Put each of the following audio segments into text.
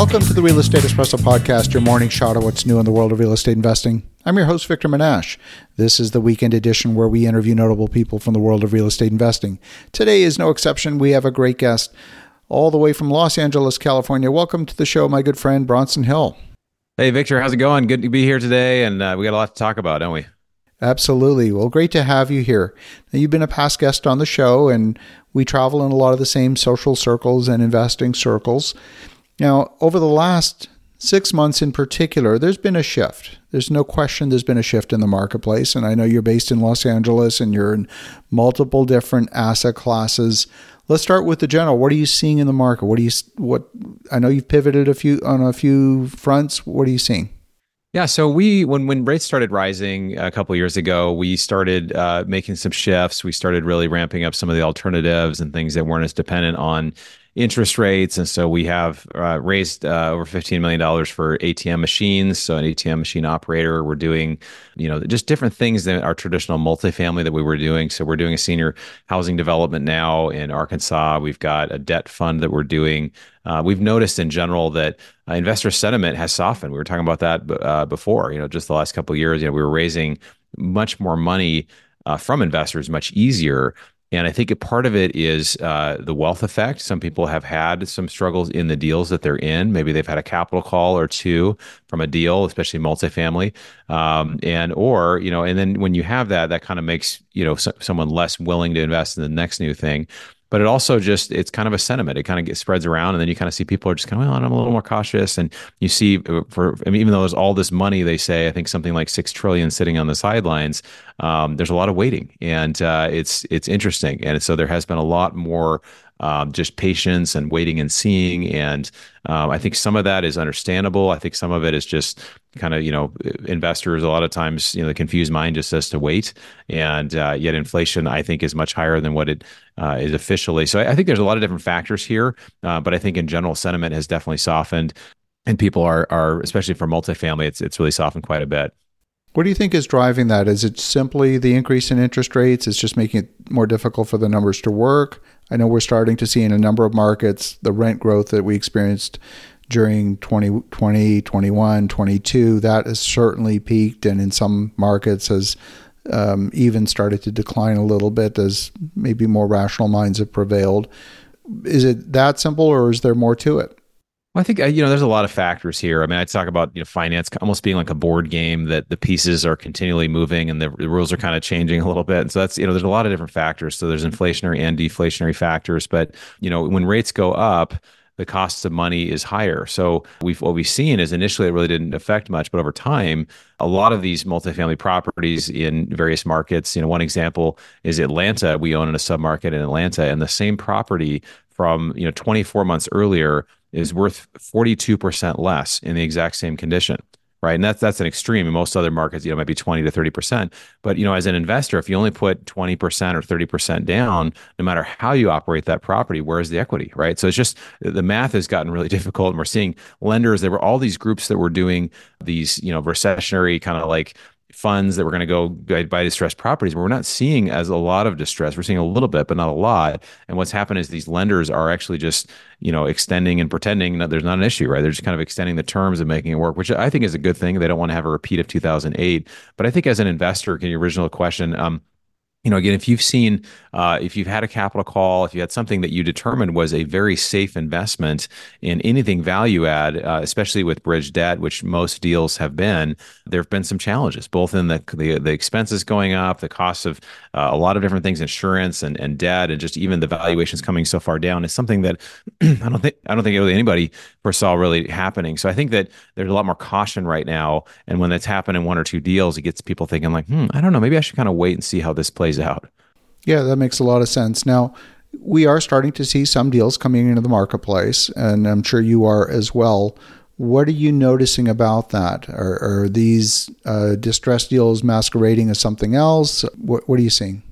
Welcome to the Real Estate Espresso Podcast, your morning shot of what's new in the world of real estate investing. I'm your host, Victor Menasce. This is the weekend edition where we interview notable people from the world of real estate investing. Today is no exception. We have a great guest all the way from Los Angeles, California. Welcome to the show, my good friend, Bronson Hill. Hey, Victor, how's it going? Good to be here today. And uh, we got a lot to talk about, don't we? Absolutely. Well, great to have you here. Now, you've been a past guest on the show, and we travel in a lot of the same social circles and investing circles. Now, over the last six months in particular, there's been a shift. There's no question there's been a shift in the marketplace. And I know you're based in Los Angeles and you're in multiple different asset classes. Let's start with the general. What are you seeing in the market? What do you what I know you've pivoted a few on a few fronts. What are you seeing? Yeah, so we when when rates started rising a couple years ago, we started uh, making some shifts. We started really ramping up some of the alternatives and things that weren't as dependent on interest rates. And so we have uh, raised uh, over $15 million for ATM machines. So an ATM machine operator, we're doing, you know, just different things than our traditional multifamily that we were doing. So we're doing a senior housing development now in Arkansas. We've got a debt fund that we're doing. Uh, we've noticed in general that uh, investor sentiment has softened. We were talking about that uh, before, you know, just the last couple of years, you know, we were raising much more money uh, from investors much easier. And I think a part of it is uh, the wealth effect. Some people have had some struggles in the deals that they're in. Maybe they've had a capital call or two from a deal, especially multifamily, um, and or you know, and then when you have that, that kind of makes you know so, someone less willing to invest in the next new thing but it also just it's kind of a sentiment. It kind of gets spreads around, and then you kind of see people are just kind of well, I'm a little more cautious, and you see uh, for I mean, even though there's all this money, they say I think something like six trillion sitting on the sidelines. Um, there's a lot of waiting, and uh, it's it's interesting, and so there has been a lot more um, just patience and waiting and seeing. And um, I think some of that is understandable. I think some of it is just kind of, you know, investors a lot of times, you know, the confused mind just says to wait. And uh, yet inflation, I think, is much higher than what it uh, is officially. So I, I, think there's a lot of different factors here. Uh, but I think in general, sentiment has definitely softened. And people are, are especially for multifamily, it's, it's really softened quite a bit. What do you think is driving that? Is it simply the increase in interest rates? It's just making it more difficult for the numbers to work. I know we're starting to see in a number of markets the rent growth that we experienced during 2020, 21, 22. That has certainly peaked, and in some markets has um, even started to decline a little bit as maybe more rational minds have prevailed. Is it that simple, or is there more to it? Well, I think uh, you know there's a lot of factors here. I mean, I talk about you know finance almost being like a board game that the pieces are continually moving and the, the, rules are kind of changing a little bit. And so that's you know there's a lot of different factors. So there's inflationary and deflationary factors. But you know when rates go up, the cost of money is higher. So we've what we've seen is initially it really didn't affect much, but over time, a lot of these multifamily properties in various markets. You know, one example is Atlanta. We own in a submarket in Atlanta, and the same property from you know 24 months earlier is worth 42% less in the exact same condition right? And that's that's an extreme in most other markets you know might be 20 to 30% but you know as an investor if you only put 20% or 30% down no matter how you operate that property where's the equity right? So it's just the math has gotten really difficult and we're seeing lenders there were all these groups that were doing these you know recessionary kind of like funds that were going to go buy distressed properties, but we're not seeing as a lot of distress. We're seeing a little bit, but not a lot. And what's happened is these lenders are actually just, you know, extending and pretending that there's not an issue, right? They're just kind of extending the terms and making it work, which I think is a good thing. They don't want to have a repeat of 2008. But I think as an investor, in your original question, um, you know, again, if you've seen, uh, if you've had a capital call, if you had something that you determined was a very safe investment in anything value add, uh, especially with bridge debt, which most deals have been, there have been some challenges, both in the the, the expenses going up, the cost of uh, a lot of different things, insurance and, and debt, and just even the valuations coming so far down is something that I don't think I don't think really anybody foresaw really happening. So I think that there's a lot more caution right now, and when that's happened in one or two deals, it gets people thinking like, hmm, I don't know, maybe I should kind of wait and see how this plays plays out. Yeah, that makes a lot of sense. Now, we are starting to see some deals coming into the marketplace, and I'm sure you are as well. What are you noticing about that? Are, are these uh, deals masquerading as something else? What, what are you seeing?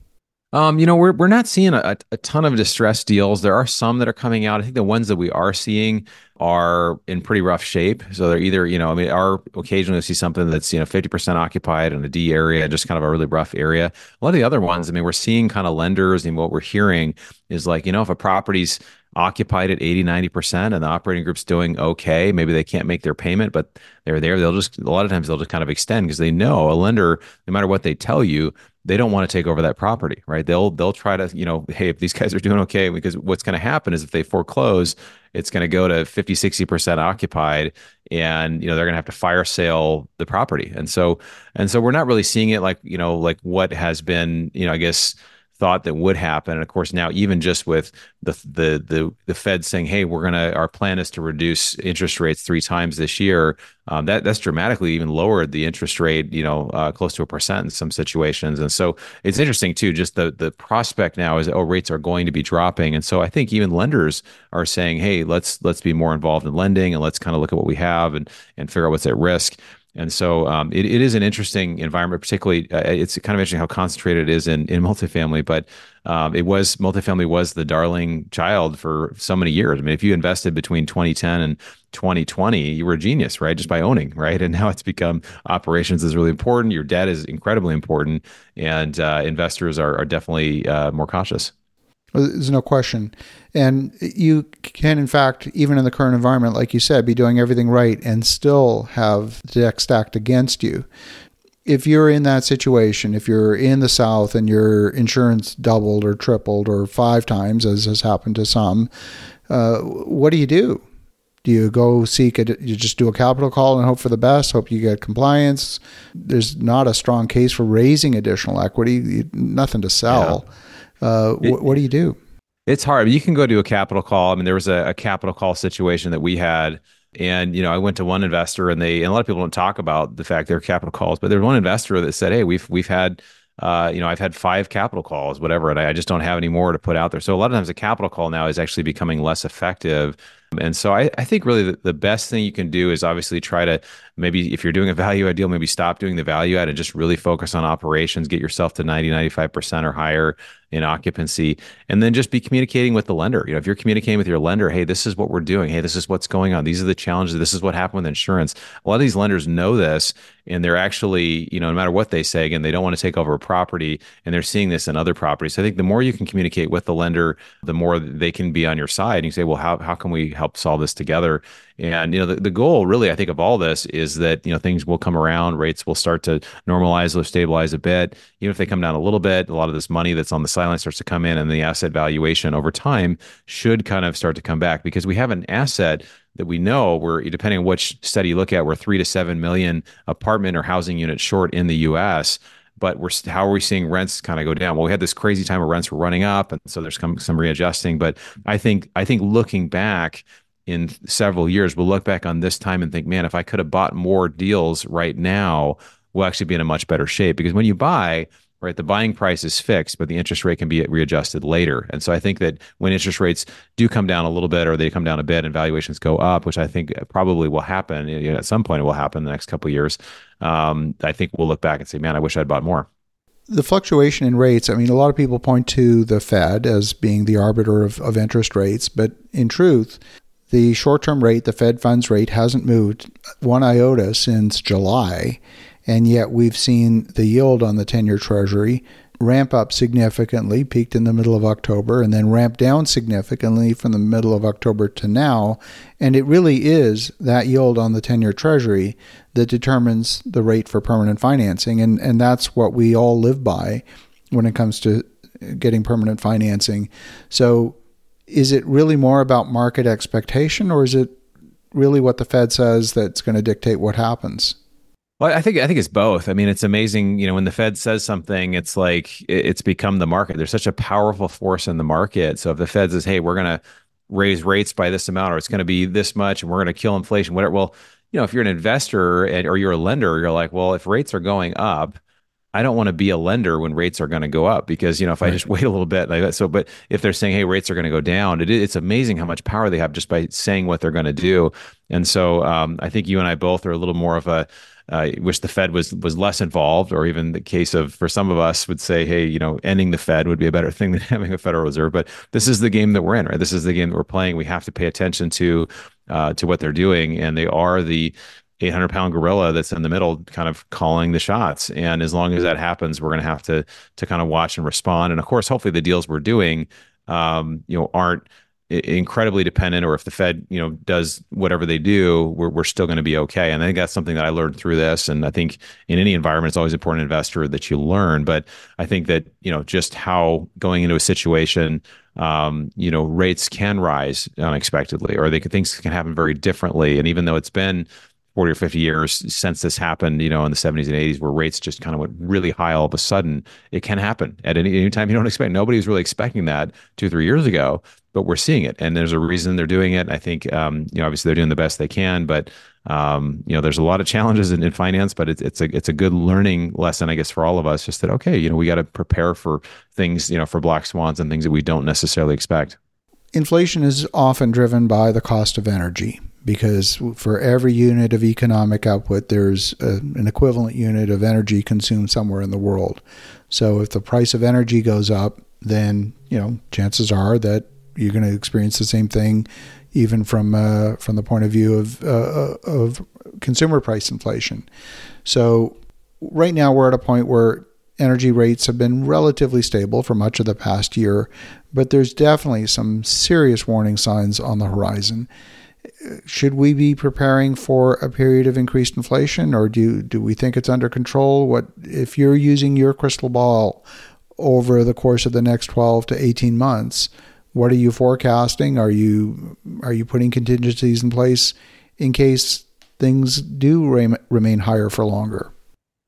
Um, you know, we're we're not seeing a, a ton of distressed deals. There are some that are coming out. I think the ones that we are seeing are in pretty rough shape. So they're either, you know, I mean, are occasionally see something that's, you know, 50% occupied in a D area, just kind of a really rough area. A lot of the other ones, I mean, we're seeing kind of lenders and what we're hearing is like, you know, if a property's occupied at 80, 90% and the operating group's doing okay, maybe they can't make their payment, but they're there. They'll just, a lot of times they'll just kind of extend because they know a lender, no matter what they tell you, they don't want to take over that property, right? They'll they'll try to, you know, hey, if these guys are doing okay, because what's going to happen is if they foreclose, it's going to go to 50, 60% occupied and, you know, they're going to have to fire sale the property. And so and so we're not really seeing it like, you know, like what has been, you know, I guess thought that would happen. And of course, now even just with the the the the Fed saying, "Hey, we're gonna our plan is to reduce interest rates three times this year," um, that that's dramatically even lowered the interest rate, you know, uh, close to a percent in some situations. And so it's interesting too. Just the the prospect now is oh, rates are going to be dropping, and so I think even lenders are saying, "Hey, let's let's be more involved in lending and let's kind of look at what we have and and figure out what's at risk." And so um, it, it is an interesting environment, particularly uh, it's kind of interesting how concentrated it is in, in multifamily, but um, it was multifamily was the darling child for so many years. I mean, if you invested between 2010 and 2020, you were a genius, right? Just by owning, right? And now it's become operations is really important. Your debt is incredibly important, and uh, investors are, are definitely uh, more cautious. There's no question. And you can, in fact, even in the current environment, like you said, be doing everything right and still have the deck stacked against you. If you're in that situation, if you're in the South and your insurance doubled or tripled or five times, as has happened to some, uh, what do you do? Do you go seek a, you just do a capital call and hope for the best, hope you get compliance? There's not a strong case for raising additional equity, nothing to sell. Yeah uh, wh- what do you do? It's hard. You can go to a capital call. I mean, there was a, a, capital call situation that we had, and you know, I went to one investor, and they and a lot of people don't talk about the fact they're capital calls, but there's one investor that said, "Hey, we've we've had." Uh, you know, I've had five capital calls, whatever, and I, I just don't have any more to put out there. So a lot of times a capital call now is actually becoming less effective. And so I, I think really the, the best thing you can do is obviously try to maybe if you're doing a value add deal, maybe stop doing the value add and just really focus on operations, get yourself to 90, 95% or higher in occupancy. And then just be communicating with the lender. You know if you're communicating with your lender hey this is what we're doing. Hey this is what's going on. These are the challenges. This is what happened with insurance. A lot of these lenders know this and they're actually you know no matter what they say again they don't want to take over a property and they're seeing this in other properties. So i think the more you can communicate with the lender the more they can be on your side and you say well how, how can we help solve this together and you know, the, the goal really, I think, of all this is that you know things will come around, rates will start to normalize or stabilize a bit. Even if they come down a little bit, a lot of this money that's on the sideline starts to come in, and the asset valuation over time should kind of start to come back because we have an asset that we know we're depending on which study you look at, we're three to seven million apartment or housing units short in the U.S but we're how are we seeing rents kind of go down? Well, we had this crazy time where rents were running up, and so there's some some readjusting. But I think I think looking back, in several years, we'll look back on this time and think, man, if I could have bought more deals right now, we'll actually be in a much better shape. Because when you buy, right, the buying price is fixed, but the interest rate can be readjusted later. And so I think that when interest rates do come down a little bit or they come down a bit and valuations go up, which I think probably will happen you know, at some point, it will happen in the next couple of years. Um, I think we'll look back and say, man, I wish I'd bought more the fluctuation in rates, I mean, a lot of people point to the Fed as being the arbiter of, of interest rates, but in truth, the short term rate, the Fed funds rate, hasn't moved one iota since July. And yet we've seen the yield on the 10 year Treasury ramp up significantly, peaked in the middle of October, and then ramp down significantly from the middle of October to now. And it really is that yield on the 10 year Treasury that determines the rate for permanent financing. And, and that's what we all live by when it comes to getting permanent financing. So is it really more about market expectation or is it really what the Fed says that's going to dictate what happens? Well, I think I think it's both. I mean, it's amazing. You know, when the Fed says something, it's like it's become the market. There's such a powerful force in the market. So if the Fed says, "Hey, we're going to raise rates by this amount, or it's going to be this much, and we're going to kill inflation," whatever. Well, you know, if you're an investor and, or you're a lender, you're like, well, if rates are going up, I don't want to be a lender when rates are going to go up because you know if right. I just wait a little bit like that. So, but if they're saying hey rates are going to go down, it, it's amazing how much power they have just by saying what they're going to do. And so um, I think you and I both are a little more of a uh, wish the Fed was was less involved, or even the case of for some of us would say, hey, you know, ending the Fed would be a better thing than having a Federal Reserve. But this is the game that we're in, right? This is the game that we're playing. We have to pay attention to uh, to what they're doing, and they are the 800 pound gorilla that's in the middle kind of calling the shots and as long as that happens we're going to have to to kind of watch and respond and of course hopefully the deals we're doing um, you know aren't incredibly dependent or if the fed you know does whatever they do we're, we're still going to be okay. And i think that's something that i learned through this. And i think in any environment it's always important investor that you learn. But i think that you know just how going into a situation um, you know rates can rise unexpectedly or they things can happen very differently. And even though it's been 40 or 50 years since this happened, you know, in the 70s and 80s, where rates just kind of went really high all of a sudden. It can happen at any, any time you don't expect. Nobody was really expecting that two, three years ago, but we're seeing it. And there's a reason they're doing it. I think, um, you know, obviously they're doing the best they can, but, um, you know, there's a lot of challenges in, in finance, but it's, it's a, it's a good learning lesson, I guess, for all of us, just that, okay, you know, we got to prepare for things, you know, for black swans and things that we don't necessarily expect. Inflation is often driven by the cost of energy because for every unit of economic output, there's a, an equivalent unit of energy consumed somewhere in the world. So if the price of energy goes up, then you know chances are that you're going to experience the same thing, even from uh, from the point of view of uh, of consumer price inflation. So right now we're at a point where energy rates have been relatively stable for much of the past year, but there's definitely some serious warning signs on the horizon should we be preparing for a period of increased inflation, or do do we think it's under control? What if you're using your crystal ball over the course of the next 12 to 18 months? What are you forecasting? Are you are you putting contingencies in place in case things do remain higher for longer?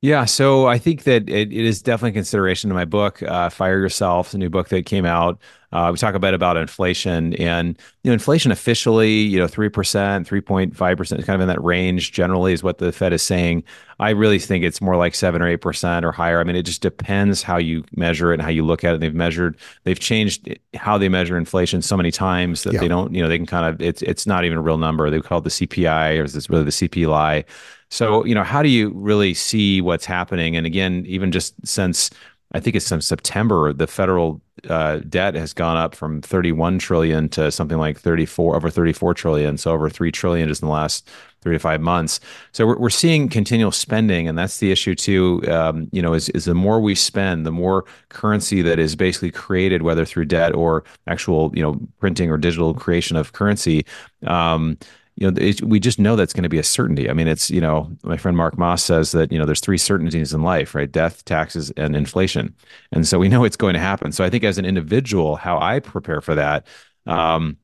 Yeah, so I think that it, it is definitely a consideration in my book, uh, Fire Yourself, the new book that came out. Uh, we talk a bit about inflation and you know inflation officially you know three percent, three point five percent, kind of in that range. Generally, is what the Fed is saying. I really think it's more like seven or eight percent or higher. I mean, it just depends how you measure it and how you look at it. They've measured, they've changed how they measure inflation so many times that yeah. they don't, you know, they can kind of it's it's not even a real number. They call it the CPI or is this really the CPI? So, you know, how do you really see what's happening? And again, even just since I think it's since September, the federal uh, debt has gone up from 31 trillion to something like 34 over 34 trillion. So over three trillion just in the last three to five months. So we're, we're seeing continual spending, and that's the issue too. Um, you know, is is the more we spend, the more currency that is basically created, whether through debt or actual you know printing or digital creation of currency. Um, you know, we just know that's going to be a certainty. I mean, it's, you know, my friend Mark Moss says that, you know, there's three certainties in life, right? Death, taxes, and inflation. And so we know it's going to happen. So I think as an individual, how I prepare for that, um,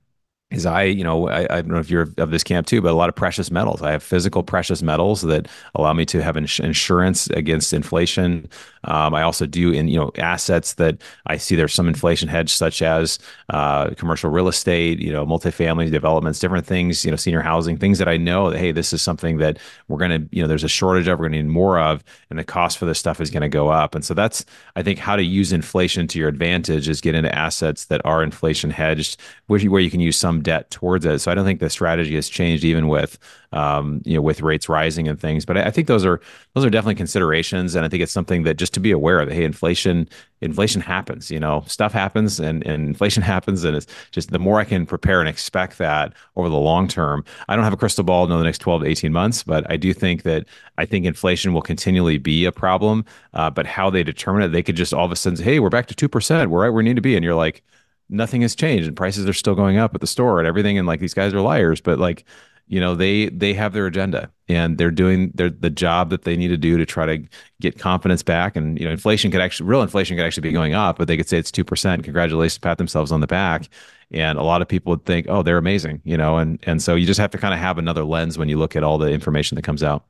is I, you know, I, I, don't know if you're of this camp too, but a lot of precious metals. I have physical precious metals that allow me to have ins- insurance against inflation. Um, I also do in, you know, assets that I see there's some inflation hedge, such as uh, commercial real estate, you know, multifamily developments, different things, you know, senior housing, things that I know that, hey, this is something that we're to, you know, there's a shortage of, we're to need more of, and the cost for this stuff is to go up. And so that's, I think, how to use inflation to your advantage is get into assets that are inflation hedged, where you, where you can use some debt towards it. So I don't think the strategy has changed even with um, you know with rates rising and things. But I, I, think those are those are definitely considerations, and I think it's something that just to be aware of. That hey, inflation inflation happens. You know, stuff happens, and, and inflation happens, and it's just the more I can prepare and expect that over the long term. I don't have a crystal ball in the next twelve to eighteen months, but I do think that I think inflation will continually be a problem. Uh, but how they determine it, they could just all of a sudden say, "Hey, we're back to two percent. We're right where we need to be," and you're like nothing has changed and prices are still going up at the store and everything and like these guys are liars but like you know they they have their agenda and they're doing their the job that they need to do to try to get confidence back. And you know inflation could actually real inflation could actually be going up but they could say it's 2% congratulations pat themselves on the back. And a lot of people would think oh they're amazing you know and and so you just have to kind of have another lens when you look at all the information that comes out.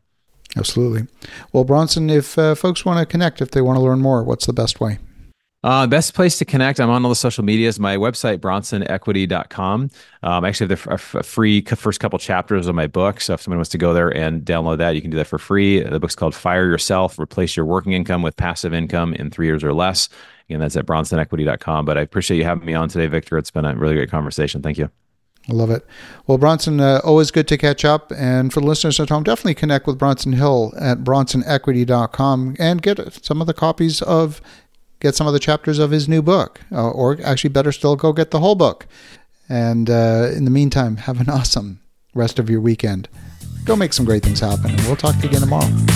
Absolutely. Well bronson if uh, folks want to connect if they want to learn more what's the best way Uh, best place to connect. I'm on all the social medias. My website, bronsonequity.com. Um, I actually have the free first couple chapters of my book. So if someone wants to go there and download that, you can do that for free. The book's called Fire Yourself Replace Your Working Income with Passive Income in Three Years or Less. Again, that's at bronsonequity.com. But I appreciate you having me on today, Victor. It's been a really great conversation. Thank you. I love it. Well, Bronson, uh, always good to catch up. And for the listeners at home, definitely connect with Bronson Hill at bronsonequity.com and get some of the copies of, get some of the chapters of his new book. Uh, or actually, better still, go get the whole book. And uh, in the meantime, have an awesome rest of your weekend. Go make some great things happen. And we'll talk to you again tomorrow.